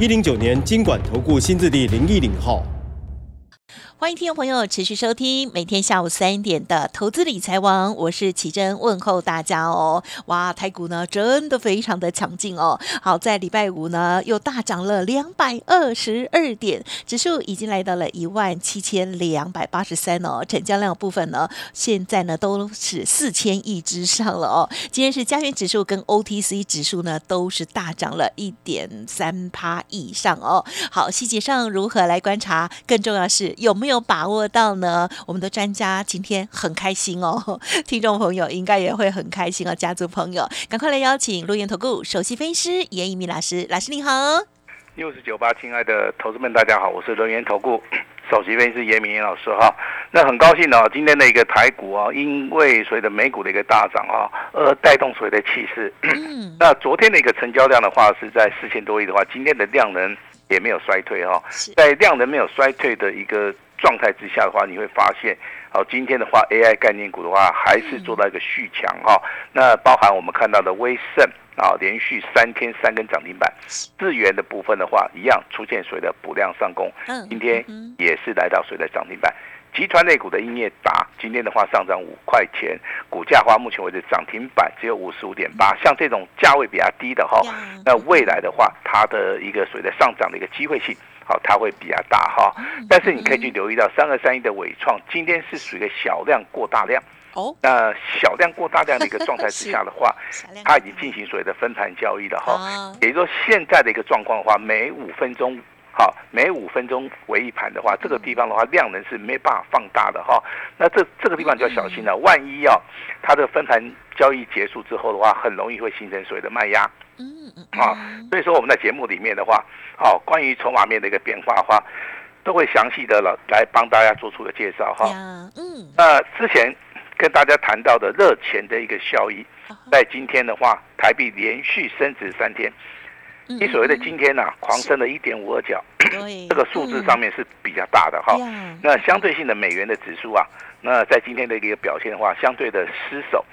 一零九年经管投顾新字第零一零号。欢迎听众朋友持续收听每天下午三点的投资理财王，我是奇珍，问候大家哦。哇，台股呢真的非常的强劲哦。好，在礼拜五呢又大涨了两百二十二点，指数已经来到了一万七千两百八十三哦。成交量部分呢，现在呢都是四千亿之上了哦。今天是加权指数跟 OTC 指数呢都是大涨了一点三趴以上哦。好，细节上如何来观察？更重要是有没有？有把握到呢？我们的专家今天很开心哦，听众朋友应该也会很开心哦。家族朋友，赶快来邀请陆源投顾首席分析师严一鸣老师，老师你好。六十九八，亲爱的投资们，大家好，我是轮源投顾 首席分析师严明老师哈。那很高兴哦，今天的一个台股啊，因为随着美股的一个大涨啊，而带动所谓的气势。那昨天的一个成交量的话是在四千多亿的话，今天的量能也没有衰退哈，在量能没有衰退的一个。状态之下的话，你会发现，好，今天的话，AI 概念股的话，还是做到一个续强哈。那包含我们看到的威盛啊，连续三天三根涨停板，智源的部分的话，一样出现水的补量上攻，今天也是来到水的涨停板。集团类股的英业达，今天的话上涨五块钱，股价的话目前为止涨停板只有五十五点八。像这种价位比较低的哈，那未来的话，它的一个水的上涨的一个机会性。好，它会比较大哈，但是你可以去留意到三二三一的伟创，今天是属于一个小量过大量哦。那小量过大量的一个状态之下的话，它已经进行所谓的分盘交易了哈。也就是说，现在的一个状况的话，每五分钟，好，每五分钟为一盘的话，这个地方的话量能是没办法放大的哈。那这这个地方就要小心了，万一啊，它的分盘交易结束之后的话，很容易会形成所谓的卖压。嗯嗯啊，所以说我们在节目里面的话，好，关于筹码面的一个变化的话，都会详细的了来帮大家做出个介绍哈。嗯，那之前跟大家谈到的热钱的一个效益，在今天的话，台币连续升值三天，你所谓的今天呢，狂升了一点五二角，这个数字上面是比较大的哈。那相对性的美元的指数啊，那在今天的一个表现的话，相对的失守。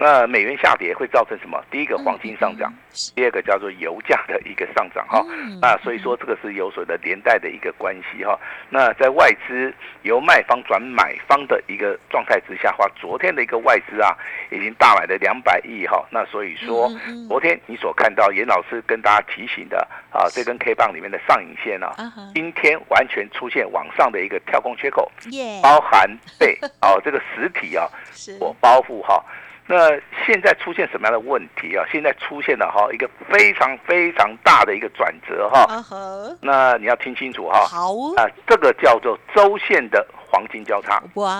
那美元下跌会造成什么？第一个黄金上涨，第二个叫做油价的一个上涨哈。那所以说这个是有所的连带的一个关系哈。那在外资由卖方转买方的一个状态之下，话昨天的一个外资啊，已经大买了两百亿哈。那所以说，昨天你所看到严老师跟大家提醒的啊，这根 K 棒里面的上影线啊，今天完全出现往上的一个跳空缺口，包含被哦这个实体啊 我包覆哈。那现在出现什么样的问题啊？现在出现了哈一个非常非常大的一个转折哈。那你要听清楚哈。好啊，这个叫做周线的黄金交叉。哇。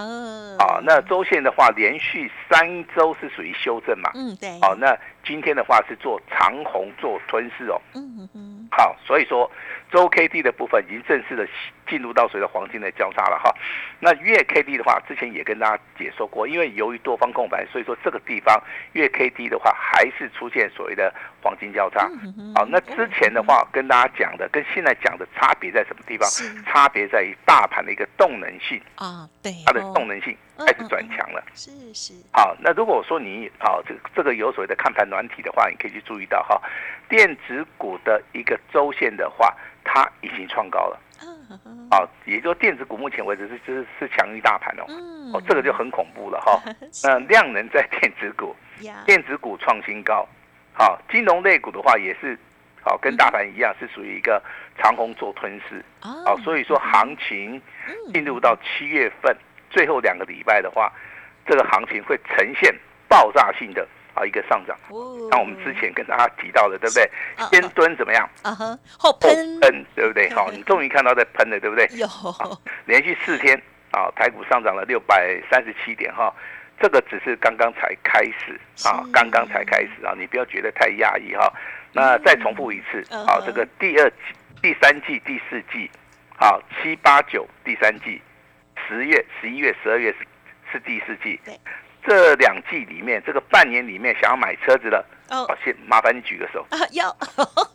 啊，那周线的话，连续三周是属于修正嘛？嗯，对。好，那今天的话是做长红做吞噬哦。嗯嗯。好，所以说。周 K D 的部分已经正式的进入到所谓的黄金的交叉了哈，那月 K D 的话，之前也跟大家解说过，因为由于多方空白，所以说这个地方月 K D 的话还是出现所谓的黄金交叉。好，那之前的话跟大家讲的，跟现在讲的差别在什么地方？差别在于大盘的一个动能性啊，对，它的动能性开始转强了。是是。好，那如果说你好这这个有所谓的看盘软体的话，你可以去注意到哈，电子股的一个周线的话。它已经创高了，啊，也就电子股目前为止是是是强于大盘哦，哦，这个就很恐怖了哈。那量能在电子股，电子股创新高，好，金融类股的话也是，好，跟大盘一样是属于一个长虹做吞噬，好，所以说行情进入到七月份最后两个礼拜的话，这个行情会呈现爆炸性的。啊，一个上涨，那我们之前跟大家提到的，对不对？先蹲怎么样？啊哈，后喷，喷，对不对？好，你终于看到在喷了，对不对？有，连续四天啊，台股上涨了六百三十七点哈，这个只是刚刚才开始啊，刚刚才开始啊，你不要觉得太压抑哈。那再重复一次，嗯好，这个第二季、第三季、第四季，好，七八九第三季，十月、十一月、十二月是是第四季对。这两季里面，这个半年里面想要买车子的，哦好，先麻烦你举个手。啊，要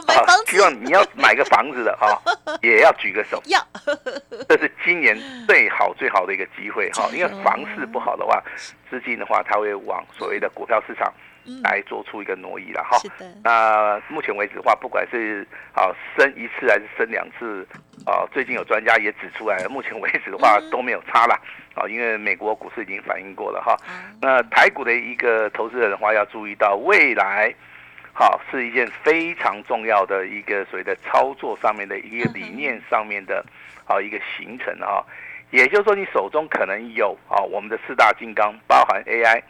买啊房子希望你要买个房子的哈，也要举个手。要，这是今年最好最好的一个机会哈，因为房市不好的话，资金的话，它会往所谓的股票市场嗯来做出一个挪移了哈。是的，那目前为止的话，不管是啊升一次还是升两次，啊最近有专家也指出来了，目前为止的话嗯都没有差了，啊，因为美国股市已经反映过了哈。啊那台股的一个投资人的话，要注意到未来，好是一件非常重要的一个所谓的操作上面的一个理念上面的，好一个形成啊。也就是说，你手中可能有啊我们的四大金刚，包含 AI、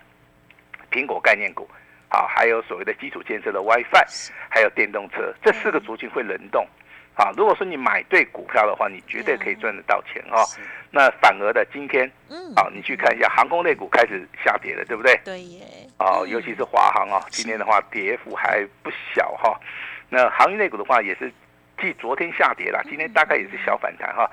苹果概念股，好，还有所谓的基础建设的 WiFi，还有电动车，这四个族群会轮动。啊，如果说你买对股票的话，你绝对可以赚得到钱哈、那反而的今天嗯，好，你去看一下航空类股开始下跌了，对不对？对耶，哦，嗯尤其是华航啊，今天的话跌幅还不小哈。那航运类股的话也是，继昨天下跌了，今天大概也是小反弹哈。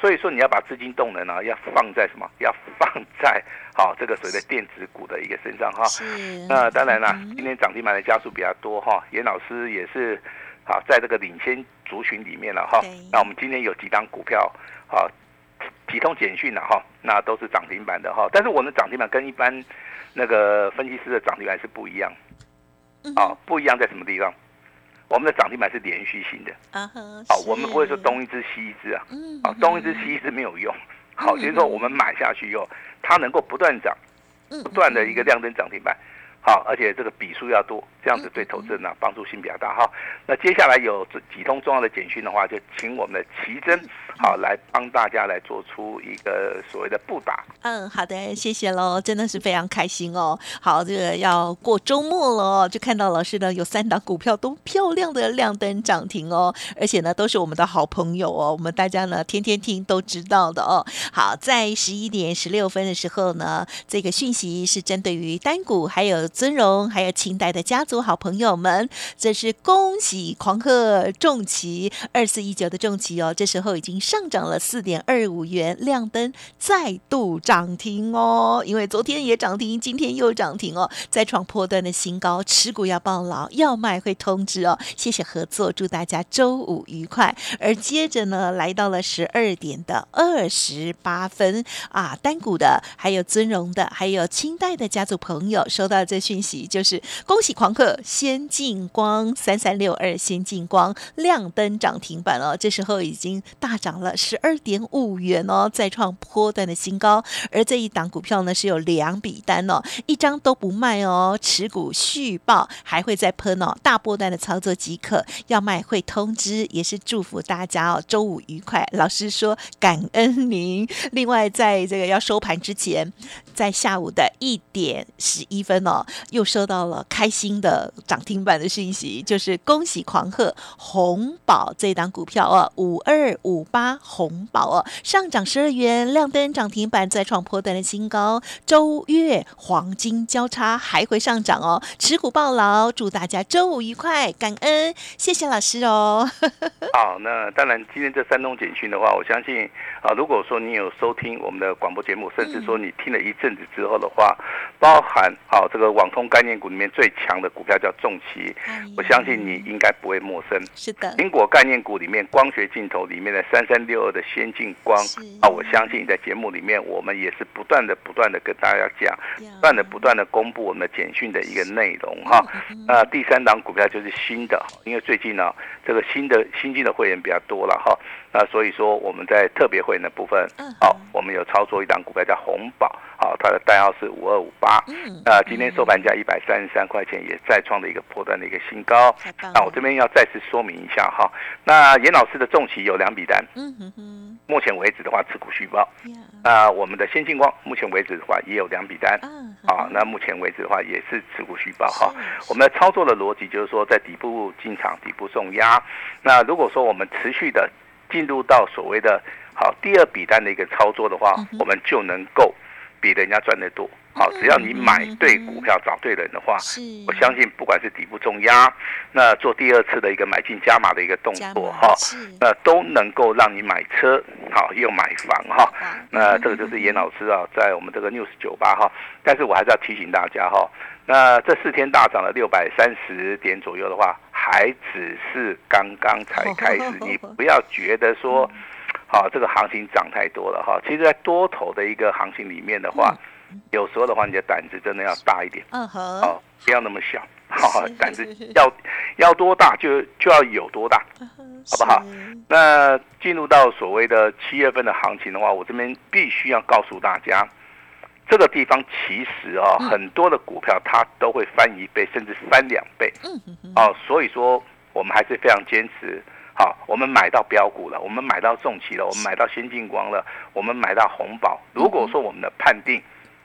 所以说你要把资金动能啊，要放在什么？要放在好这个所谓的电子股的一个身上哈。是，那当然啦嗯，今天涨停板的家数比较多哈，严老师也是好在这个领先族群里面了哈对。那我们今天有几档股票啊，几通简讯了哈，那都是涨停板的哈。但是我们涨停板跟一般那个分析师的涨停板是不一样嗯啊，不一样在什么地方？我们的涨停板是连续性的啊哈，啊，是我们不会说东一只西一只啊，嗯啊，东一只西一只没有用。好，就是说我们买下去以后，它能够不断涨。嗯不断的一个亮灯涨停板，好，而且这个笔数要多，这样子对投资人呢帮助性比较大哈。那接下来有这几通重要的简讯的话，就请我们的奇珍好来帮大家来做出一个所谓的布达。嗯，好的，谢谢喽，真的是非常开心哦。好，这个要过周末了哦，就看到老师呢有三档股票都漂亮的亮灯涨停哦，而且呢都是我们的好朋友哦，我们大家呢天天听都知道的哦。好，在十一点十六分的时候呢，这个讯息是针对于单股、还有尊荣、还有清代的家族好朋友们，这是恭喜狂贺重旗二四一九的重旗哦，这时候已经上涨了四点二五元，亮灯再度涨停哦，因为昨天也涨停，今天又涨停哦，再创破断的新高，持股要抱牢，要卖会通知哦。谢谢合作，祝大家周五愉快。而接着呢，来到了十二点的二十八分啊，单股的，还有尊荣的，还有清代的家族朋友收到这讯息，就是恭喜狂先进光三三六二先进光亮灯涨停板哦，这时候已经大涨了十二点五元哦，再创波段的新高。而这一档股票呢是有两笔单哦，一张都不卖哦，持股续报还会再喷哦，大波段的操作即可，要卖会通知，也是祝福大家哦，周五愉快。老师说感恩您。另外，在这个要收盘之前，在下午的一点十一分哦，又收到了开心的呃涨停板的讯息，就是恭喜狂贺红宝这档股票哦，五二五八红宝哦，上涨十二元，亮灯涨停板，再创破段的新高，周月黄金交叉还会上涨哦，持股抱牢，祝大家周五愉快，感恩，谢谢老师哦。好，那当然今天这三通简讯的话，我相信啊，如果说你有收听我们的广播节目，甚至说你听了一阵子之后的话，包含好、这个网通概念股里面最强的票叫重旗，我相信你应该不会陌生。是的，苹果概念股里面，光学镜头里面的三三六二的先进光啊，我相信在节目里面，我们也是不断的、不断的跟大家讲，不断的、不断的公布我们的简讯的一个内容哈。那第三档股票就是新的，因为最近呢，这个新的新进的会员比较多了哈。那所以说我们在特别会员的部分嗯，好，我们有操作一档股票叫红宝，好，它的代号是五二五八。嗯那今天收盘价一百三十三块钱，也再创了一个破断的一个新高。那我这边要再次说明一下哈，那严老师的重企有两笔单，嗯哼哼目前为止的话持股续报。呀那我们的先进光目前为止的话也有两笔单。嗯啊，那目前为止的话也是持股续报哈是。我们的操作的逻辑就是说，在底部进场，底部送压。那如果说我们持续的进入到所谓的好第二笔单的一个操作的话嗯，我们就能够比人家赚得多。好，只要你买对股票、找对人的话，我相信不管是底部重压，那做第二次的一个买进加码的一个动作哈，那都能够让你买车好又买房哈。那这个就是严老师啊，在我们这个 news 酒吧哈，但是我还是要提醒大家哈，那这四天大涨了六百三十点左右的话，还只是刚刚才开始，你不要觉得说。好，这个行情涨太多了哈。其实，在多头的一个行情里面的话，有时候的话，你的胆子真的要大一点。嗯哼。哦，不要那么小。好，胆子要要多大就就要有多大，好不好？那进入到所谓的七月份的行情的话，我这边必须要告诉大家，这个地方其实啊，很多的股票它都会翻一倍，甚至翻两倍。嗯哼。哦，所以说我们还是非常坚持。好，我们买到标股了，我们买到重旗了，我们买到先进光了，我们买到红宝。如果说我们的判定，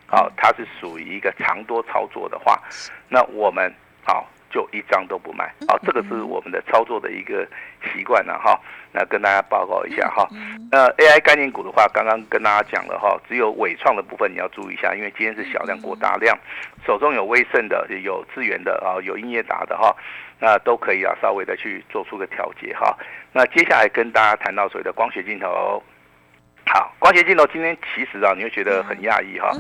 好，它是属于一个长多操作的话，那我们好就一张都不卖。好，这个是我们的操作的一个习惯了哈。那跟大家报告一下哈。那 AI 概念股的话，刚刚跟大家讲了哈，只有伟创的部分你要注意一下，因为今天是小量过大量，手中有威盛的，有资源的啊，有英业达的哈。那都可以啊，稍微的去做出个调节哈。那接下来跟大家谈到所谓的光学镜头，好，光学镜头今天其实啊，你会觉得很讶异哈。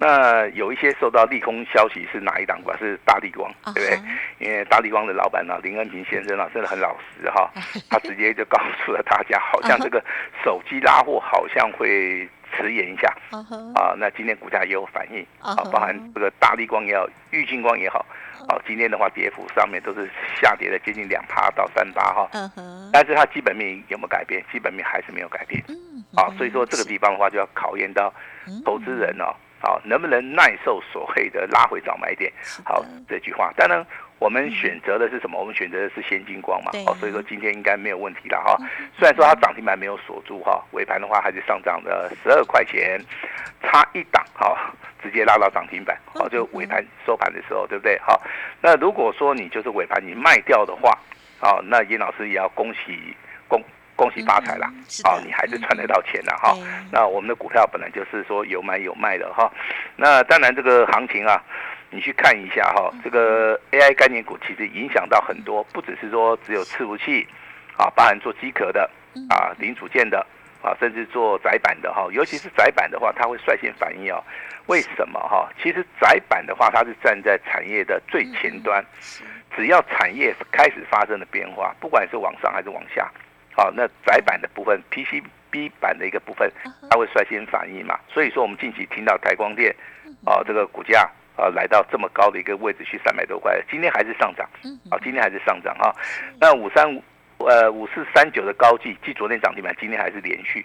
那有一些受到利空消息是哪一档股？是大力光，对不对？因为大力光的老板呢，林恩平先生啊，真的很老实哈，他直接就告诉了大家，好像这个手机拉货好像会迟延一下。啊。那今天股价也有反应。啊，包含这个大力光也好，玉金光也好。好，今天的话，跌幅上面都是下跌了接近两趴到三趴哈，但是它基本面有没有改变？基本面还是没有改变，嗯，好，所以说这个地方的话，就要考验到投资人哦，好，能不能耐受所谓的拉回早买点？好，这句话，当然我们选择的是什么？我们选择的是先进光嘛，哦，所以说今天应该没有问题了哈。虽然说它涨停板没有锁住哈，尾盘的话还是上涨了十二块钱，差一档哈。直接拉到涨停板，哦，就尾盘收盘的时候，对不对？好，那如果说你就是尾盘你卖掉的话，哦，那严老师也要恭喜恭恭喜发财啦，好，你还是赚得到钱的哈。那我们的股票本来就是说有买有卖的哈。那当然这个行情啊，你去看一下哈，这个 AI 概念股其实影响到很多，不只是说只有伺服器啊，包含做机壳的啊，零组件的。啊，甚至做窄板的哈，尤其是窄板的话，它会率先反应哦。为什么哈？其实窄板的话，它是站在产业的最前端，只要产业开始发生了变化，不管是往上还是往下，好，那窄板的部分，PCB 板的一个部分，它会率先反应嘛。所以说，我们近期听到台光电，啊，这个股价啊来到这么高的一个位置，去三百多块，今天还是上涨，啊，今天还是上涨哈。那五三五。呃，五四三九的高技，继昨天涨停板，今天还是连续。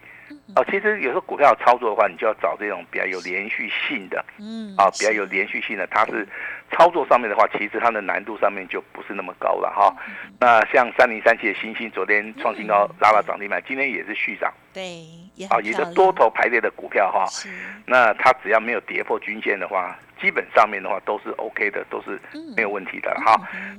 哦，其实有时候股票操作的话，你就要找这种比较有连续性的，嗯，啊，比较有连续性的，它是操作上面的话，其实它的难度上面就不是那么高了哈。那像三零三七的星星，昨天创新高拉了涨停板，今天也是续涨。对，啊，也是多头排列的股票哈。那它只要没有跌破均线的话。基本上面的话都是 OK 的，都是没有问题的哈。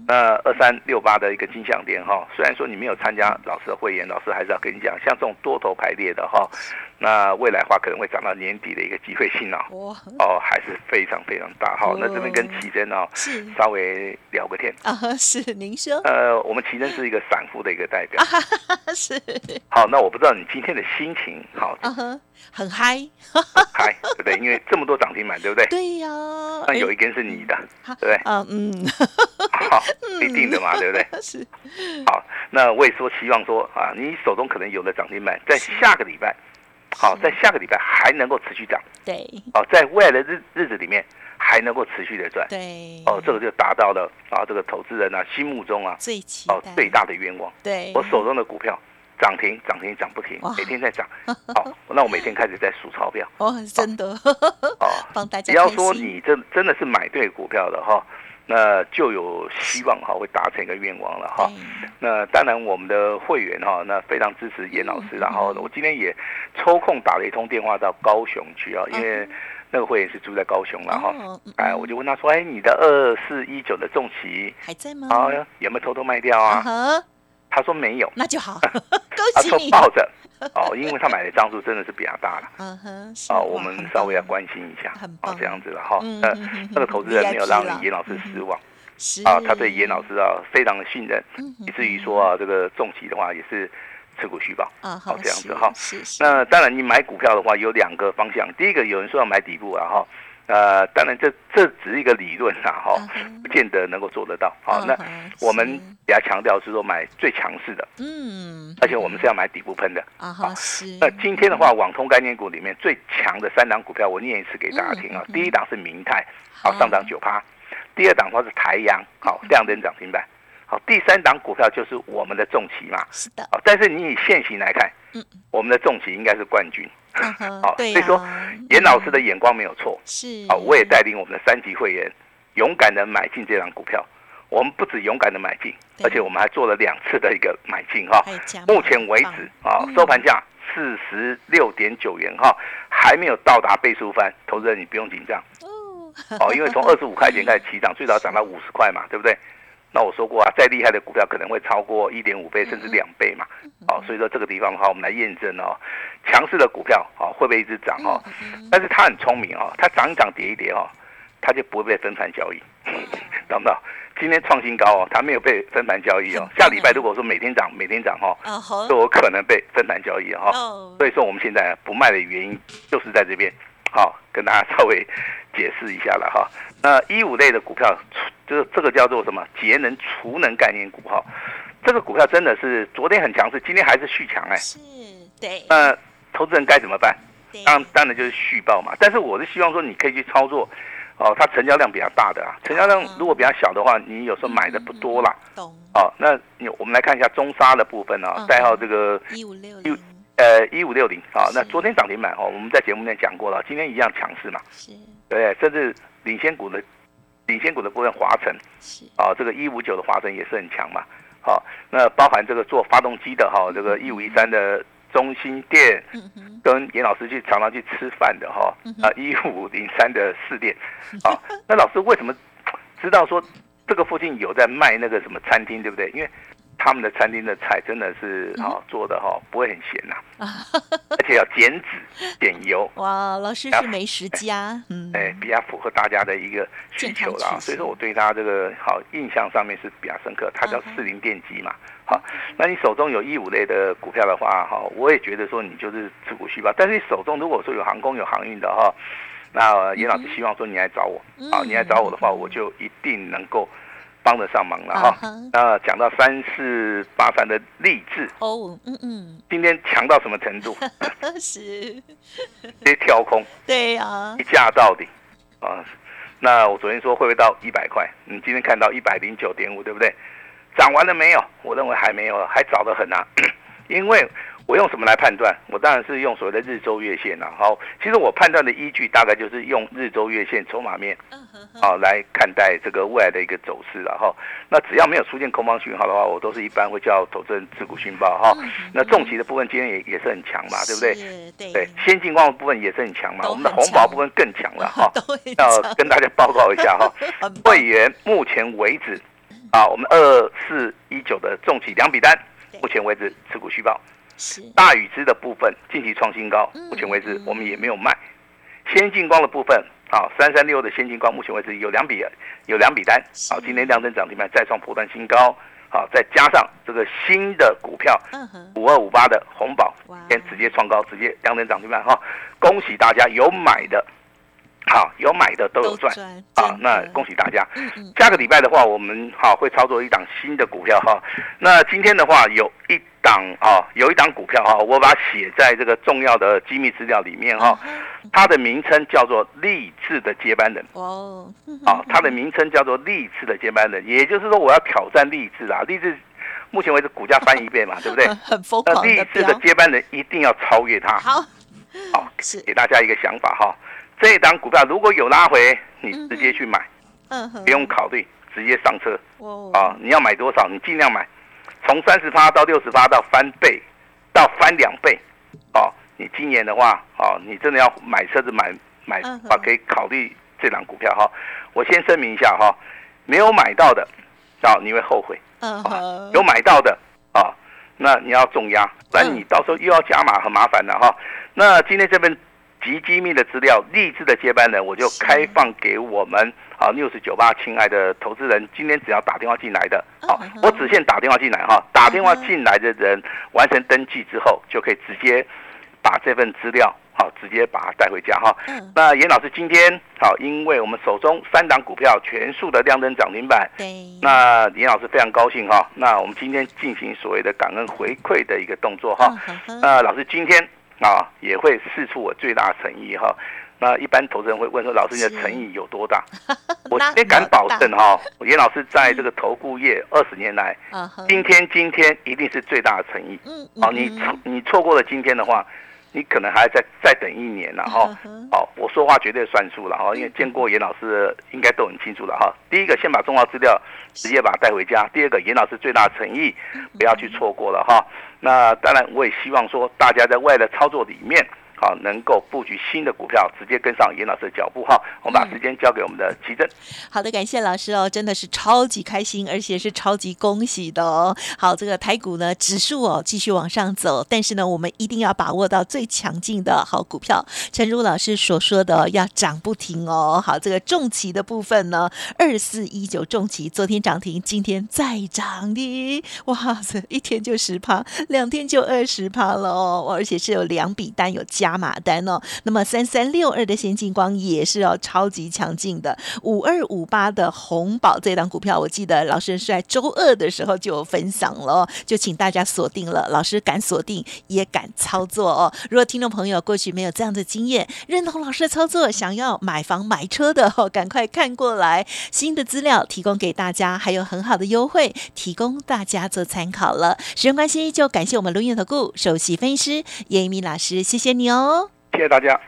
那二三六八的一个金项链哈，虽然说你没有参加老师的会员，老师还是要跟你讲，像这种多头排列的哈，那未来话可能会涨到年底的一个机会性哦，哦还是非常非常大哈。那这边跟奇珍哦，稍微聊个天。啊，是您说，呃，我们奇珍是一个散户的一个代表，是。好，那我不知道你今天的心情好。很嗨，嗨，对不对？因为这么多涨停板，对不对？对呀。那有一根是你的，对不对？嗯嗯，好，一定的嘛，对不对？是。好，那我也说希望说啊，你手中可能有的涨停板，在下个礼拜，好，在下个礼拜还能够持续涨。对。哦，在未来的日日子里面还能够持续的赚。对。哦，这个就达到了啊，这个投资人啊心目中啊最哦最大的愿望。对。我手中的股票。涨停，涨停，涨不停，每天在涨。好，那我每天开始在数钞票。哦，真的。哦，帮大家。只要说你真真的是买对股票的哈，那就有希望哈会达成一个愿望了哈。那当然，我们的会员哈，那非常支持严老师。然后我今天也抽空打了一通电话到高雄去啊，因为那个会员是住在高雄了哈。哎，我就问他说：“哎，你的二四一九的重旗还在吗？啊，有没有偷偷卖掉啊？”他说没有，那就好。他喜你，说抱着哦，因为他买的张数真的是比较大了。嗯哼，啊，我们稍微要关心一下，很棒。哦，这样子了哈。嗯那那个投资人没有让严老师失望。是。啊，他对严老师啊非常的信任，嗯以至于说啊，这个重疾的话也是持股续报。啊好这样子哈。那当然，你买股票的话有两个方向，第一个有人说要买底部啊哈，呃，当然这这只是一个理论啦哈不见得能够做得到。好，嗯那我们是比较强调是说买最强势的，嗯而且我们是要买底部喷的。啊哈是，那今天的话，网通概念股里面最强的三档股票，我念一次给大家听啊第一档是明泰，好好上涨九趴；第二档的话是台阳，好亮灯涨停板；好第三档股票就是我们的重旗嘛。是的，好，但是你以现行来看嗯，我们的重旗应该是冠军。所以说呀严老师的眼光没有错。是好，我也带领我们的三级会员勇敢的买进这张股票。我们不止勇敢的买进，而且我们还做了两次的一个买进哈。目前为止啊嗯，收盘价四十六点九元哈，还没有到达倍数翻，投资人你不用紧张哦，哦，因为从二十五块钱开始起涨，最早涨到五十块嘛，对不对？那我说过啊，再厉害的股票可能会超过一点五倍甚至两倍嘛，哦，所以说这个地方的话，我们来验证哦，强势的股票哦会不会一直涨哦？嗯 但是它很聪明哦，它涨一涨跌一跌哦，它就不会被分盘交易，懂不懂？今天创新高哦，它没有被分盘交易哦。下礼拜如果说每天涨每天涨哦，啊好就有可能被分盘交易哈、哦。哦，所以说我们现在不卖的原因就是在这边，好、跟大家稍微解释一下了哈。那一五类的股票，这这个叫做什么节能储能概念股哈、这个股票真的是昨天很强势，今天还是续强哎。是对那投资人该怎么办？对当当然就是续报嘛。但是我是希望说你可以去操作，哦，它成交量比较大的啊，成交量如果比较小的话，你有时候买的不多啦。懂哦，那你我们来看一下中沙的部分啊嗯，代号这个一五六一零呃一五六零啊，那昨天涨停板哦，我们在节目里面讲过了，今天一样强势嘛，是对？甚至领先股的领先股的部分华晨啊，这个一五九的华晨也是很强嘛。好、那包含这个做发动机的哈、这个一五一三的中心店，跟严老师去常常去吃饭的哈、嗯啊一五零三的四店，啊，那老师为什么知道说这个附近有在卖那个什么餐厅，对不对？因为他们的餐厅的菜真的是嗯。哈、做的哈、不会很咸呐、而且要减脂减油，哇，老师是美食家，嗯，哎，比较符合大家的一个需求啦。所以说我对他这个好印象上面是比较深刻，他叫四零电机嘛。好，那你手中有一五类的股票的话，哈，我也觉得说你就是持股续报。但是你手中如果说有航空有航运的哈，那呃严老师希望说你来找我，好，你来找我的话，我就一定能够帮得上忙了哈。那讲到三四八三的励志，哦，嗯嗯，今天强到什么程度？是，直接跳空。对呀一，价到底啊。那我昨天说会不会到一百块？你今天看到一百零九点五，对不对？涨完了没有？我认为还没有，还早得很啊。因为我用什么来判断？我当然是用所谓的日周月线啊。好，其实我判断的依据大概就是用日周月线筹码面啊来看待这个未来的一个走势然后，那只要没有出现空方讯号的话，我都是一般会叫投资人持股讯报哈。那重疾的部分今天也也是很强嘛，对不对？是？对对，先进光的部分也是很强嘛，我们的红宝部分更强了 哈。要跟大家报告一下哈，会员目前为止啊，我们二四一九的重企两笔单，目前为止持股续报。是。大禹之的部分近期创新高嗯，目前为止嗯我们也没有卖。先进光的部分啊，三三六的先进光目前为止有两笔有两笔单，是。啊，今天量增涨停板再创破断新高，好，再加上这个新的股票五二五八的红宝先，直接创高，直接亮灯涨停板哈，恭喜大家有买的，好有买的都有赚赚啊，那恭喜大家。嗯嗯，下个礼拜的话，我们哈会操作一档新的股票哈。那今天的话有一档啊，有一档股票哈，我把它写在这个重要的机密资料里面哈。它的名称叫做励志的接班人哇哦，嗯啊，它的名称叫做励志的接班人，也就是说我要挑战励志啊，励志目前为止股价翻一倍嘛，对不对？很很疯狂的励志的，接班人一定要超越它。好好，是，给大家一个想法哈。这一档股票如果有拉回，你直接去买，嗯，不用考虑，直接上车。哦。啊，你要买多少，你尽量买，从三十趴到六十趴到翻倍，到翻两倍，哦、你今年的话，哦、你真的要买车子买买啊，可以考虑这档股票哈、我先声明一下哈、没有买到的，啊，你会后悔；嗯哼，有买到的啊，那你要重压，不然你到时候又要加码，很麻烦的哈。那今天这份极机密的资料，励志的接班人，我就开放给我们啊六十九八亲爱的投资人，今天只要打电话进来的，好，我只限打电话进来哈，打电话进来的人完成登记之后，就可以直接把这份资料。好，直接把它带回家哈。嗯。那严老师今天好，因为我们手中三档股票全数的亮灯涨停板。对。那严老师非常高兴哈。那我们今天进行所谓的感恩回馈的一个动作哈。那老师今天啊也会试出我最大的诚意哈。那一般投资人会问说，老师你的诚意有多大？我也敢保证哈，严老师在这个投顾业二十年来，今天今天一定是最大的诚意。嗯。好，你你错过了今天的话。你可能还要再再等一年了哈，好，我说话绝对算数了哈，因为见过严老师应该都很清楚了哈。第一个，先把重要资料直接把它带回家；第二个，严老师最大的诚意，不要去错过了哈。那当然，我也希望说大家在未来的操作里面。好，能够布局新的股票，直接跟上严老师的脚步哈。我们把时间交给我们的奇珍。好的，感谢老师哦，真的是超级开心，而且是超级恭喜的哦。好，这个台股呢，指数哦继续往上走，但是呢，我们一定要把握到最强劲的好股票。陈如老师所说的要涨不停哦。好，这个重旗的部分呢，二四一九重旗昨天涨停，今天再涨的，哇塞，一天就十趴，两天就二十趴了哦，而且是有两笔单有加。加码单哦，那么三三六二的先进光也是哦，超级强劲的五二五八的红宝这档股票，我记得老师是在周二的时候就有分享了，就请大家锁定了。老师敢锁定，也敢操作哦。如果听众朋友过去没有这样的经验，认同老师的操作，想要买房买车的哦，赶快看过来，新的资料提供给大家，还有很好的优惠，提供大家做参考了。时间关系，就感谢我们录音投顾首席分析师叶一鸣老师，谢谢你哦。谢谢大家。